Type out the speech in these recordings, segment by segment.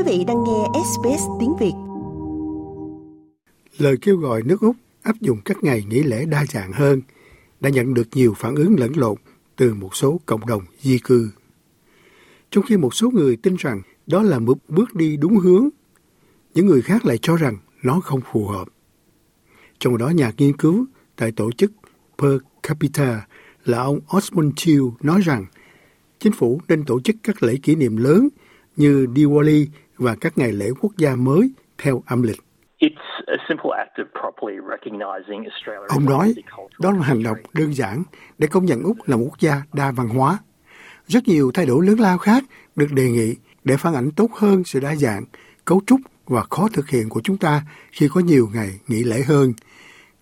Quý vị đang nghe SBS tiếng Việt. Lời kêu gọi nước Úc áp dụng các ngày nghỉ lễ đa dạng hơn đã nhận được nhiều phản ứng lẫn lộn từ một số cộng đồng di cư. Trong khi một số người tin rằng đó là một bước đi đúng hướng, những người khác lại cho rằng nó không phù hợp. Trong đó nhà nghiên cứu tại tổ chức Per Capita là ông Osmond Chiu nói rằng chính phủ nên tổ chức các lễ kỷ niệm lớn như Diwali và các ngày lễ quốc gia mới theo âm lịch. Ông nói, đó là hành động đơn giản để công nhận Úc là một quốc gia đa văn hóa. Rất nhiều thay đổi lớn lao khác được đề nghị để phản ảnh tốt hơn sự đa dạng, cấu trúc và khó thực hiện của chúng ta khi có nhiều ngày nghỉ lễ hơn.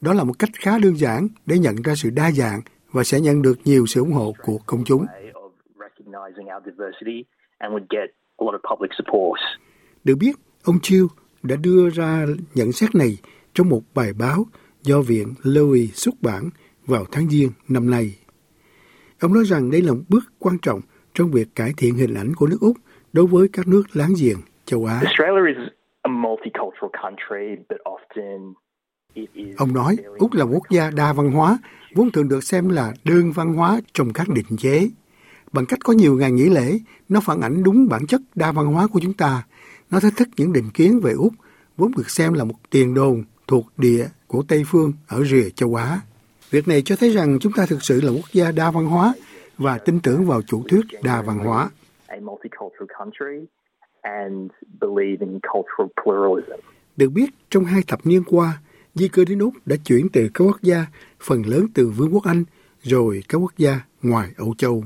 Đó là một cách khá đơn giản để nhận ra sự đa dạng và sẽ nhận được nhiều sự ủng hộ của công chúng. Được biết, ông Chiêu đã đưa ra nhận xét này trong một bài báo do Viện Louis xuất bản vào tháng Giêng năm nay. Ông nói rằng đây là một bước quan trọng trong việc cải thiện hình ảnh của nước Úc đối với các nước láng giềng châu Á. Ông nói, Úc là quốc gia đa văn hóa, vốn thường được xem là đơn văn hóa trong các định chế. Bằng cách có nhiều ngày nghỉ lễ, nó phản ảnh đúng bản chất đa văn hóa của chúng ta. Nó thách thức những định kiến về Úc, vốn được xem là một tiền đồn thuộc địa của Tây Phương ở rìa châu Á. Việc này cho thấy rằng chúng ta thực sự là quốc gia đa văn hóa và tin tưởng vào chủ thuyết đa văn hóa. Được biết, trong hai thập niên qua, di cư đến Úc đã chuyển từ các quốc gia phần lớn từ Vương quốc Anh rồi các quốc gia ngoài Âu Châu.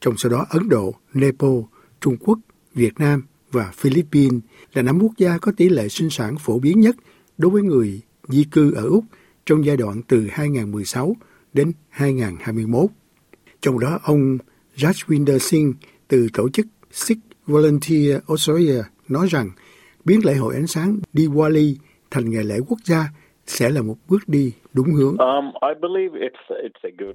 Trong số đó Ấn Độ, Nepal, Trung Quốc, Việt Nam và Philippines là năm quốc gia có tỷ lệ sinh sản phổ biến nhất đối với người di cư ở Úc trong giai đoạn từ 2016 đến 2021. Trong đó ông Rajwinder Singh từ tổ chức Sikh Volunteer Australia nói rằng biến lễ hội ánh sáng Diwali thành ngày lễ quốc gia sẽ là một bước đi đúng hướng. Um,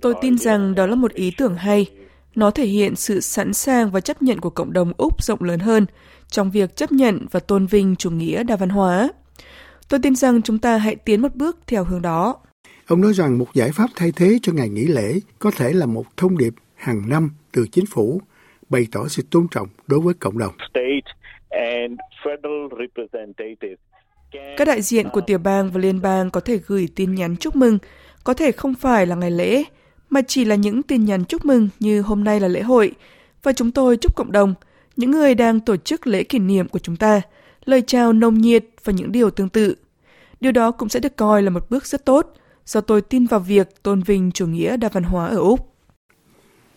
Tôi tin rằng đó là một ý tưởng hay. Nó thể hiện sự sẵn sàng và chấp nhận của cộng đồng Úc rộng lớn hơn trong việc chấp nhận và tôn vinh chủ nghĩa đa văn hóa. Tôi tin rằng chúng ta hãy tiến một bước theo hướng đó. Ông nói rằng một giải pháp thay thế cho ngày nghỉ lễ có thể là một thông điệp hàng năm từ chính phủ bày tỏ sự tôn trọng đối với cộng đồng. Các đại diện của tiểu bang và liên bang có thể gửi tin nhắn chúc mừng, có thể không phải là ngày lễ, mà chỉ là những tin nhắn chúc mừng như hôm nay là lễ hội, và chúng tôi chúc cộng đồng, những người đang tổ chức lễ kỷ niệm của chúng ta, lời chào nồng nhiệt và những điều tương tự. Điều đó cũng sẽ được coi là một bước rất tốt, do tôi tin vào việc tôn vinh chủ nghĩa đa văn hóa ở Úc.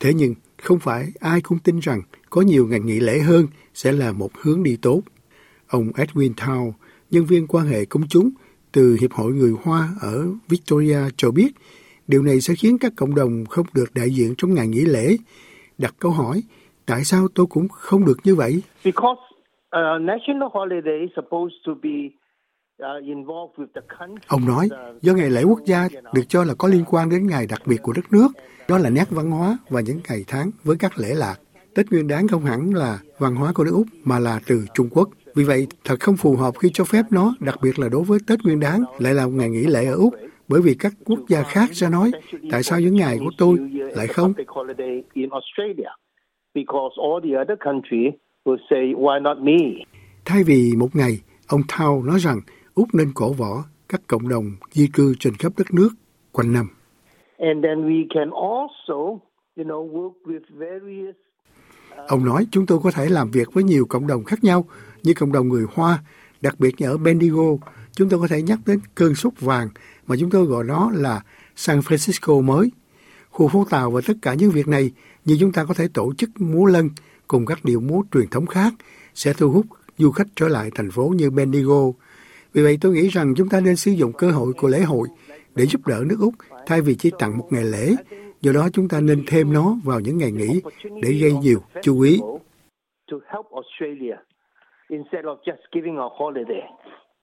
Thế nhưng, không phải ai cũng tin rằng có nhiều ngày nghỉ lễ hơn sẽ là một hướng đi tốt. Ông Edwin Tao, nhân viên quan hệ công chúng từ Hiệp hội Người Hoa ở Victoria cho biết, điều này sẽ khiến các cộng đồng không được đại diện trong ngày nghỉ lễ. Đặt câu hỏi, tại sao tôi cũng không được như vậy? Because a national holiday is supposed to be uh, Ông nói, do ngày lễ quốc gia được cho là có liên quan đến ngày đặc biệt của đất nước, đó là nét văn hóa và những ngày tháng với các lễ lạc. Tết Nguyên đáng không hẳn là văn hóa của nước Úc mà là từ Trung Quốc. Vì vậy, thật không phù hợp khi cho phép nó, đặc biệt là đối với Tết Nguyên đáng, lại là một ngày nghỉ lễ ở Úc, bởi vì các quốc gia khác sẽ nói, tại sao những ngày của tôi lại không? Thay vì một ngày, ông Thao nói rằng Úc nên cổ võ các cộng đồng di cư trên khắp đất nước quanh năm. Ông nói chúng tôi có thể làm việc với nhiều cộng đồng khác nhau như cộng đồng người Hoa, đặc biệt như ở Bendigo, chúng tôi có thể nhắc đến cơn sốt vàng mà chúng tôi gọi nó là San Francisco mới. Khu phố Tàu và tất cả những việc này như chúng ta có thể tổ chức múa lân cùng các điệu múa truyền thống khác sẽ thu hút du khách trở lại thành phố như Bendigo. Vì vậy tôi nghĩ rằng chúng ta nên sử dụng cơ hội của lễ hội để giúp đỡ nước Úc thay vì chỉ tặng một ngày lễ. Do đó chúng ta nên thêm nó vào những ngày nghỉ để gây nhiều chú ý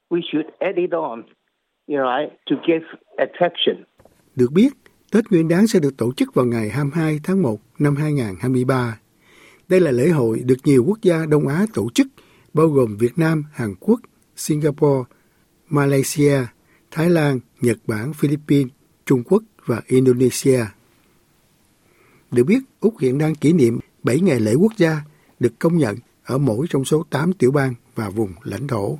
We should add it on, you know, right, to give attraction. Được biết, Tết Nguyên đán sẽ được tổ chức vào ngày 22 tháng 1 năm 2023. Đây là lễ hội được nhiều quốc gia Đông Á tổ chức bao gồm Việt Nam, Hàn Quốc, Singapore, Malaysia, Thái Lan, Nhật Bản, Philippines, Trung Quốc và Indonesia. Được biết, Úc hiện đang kỷ niệm 7 ngày lễ quốc gia được công nhận ở mỗi trong số 8 tiểu bang và vùng lãnh thổ.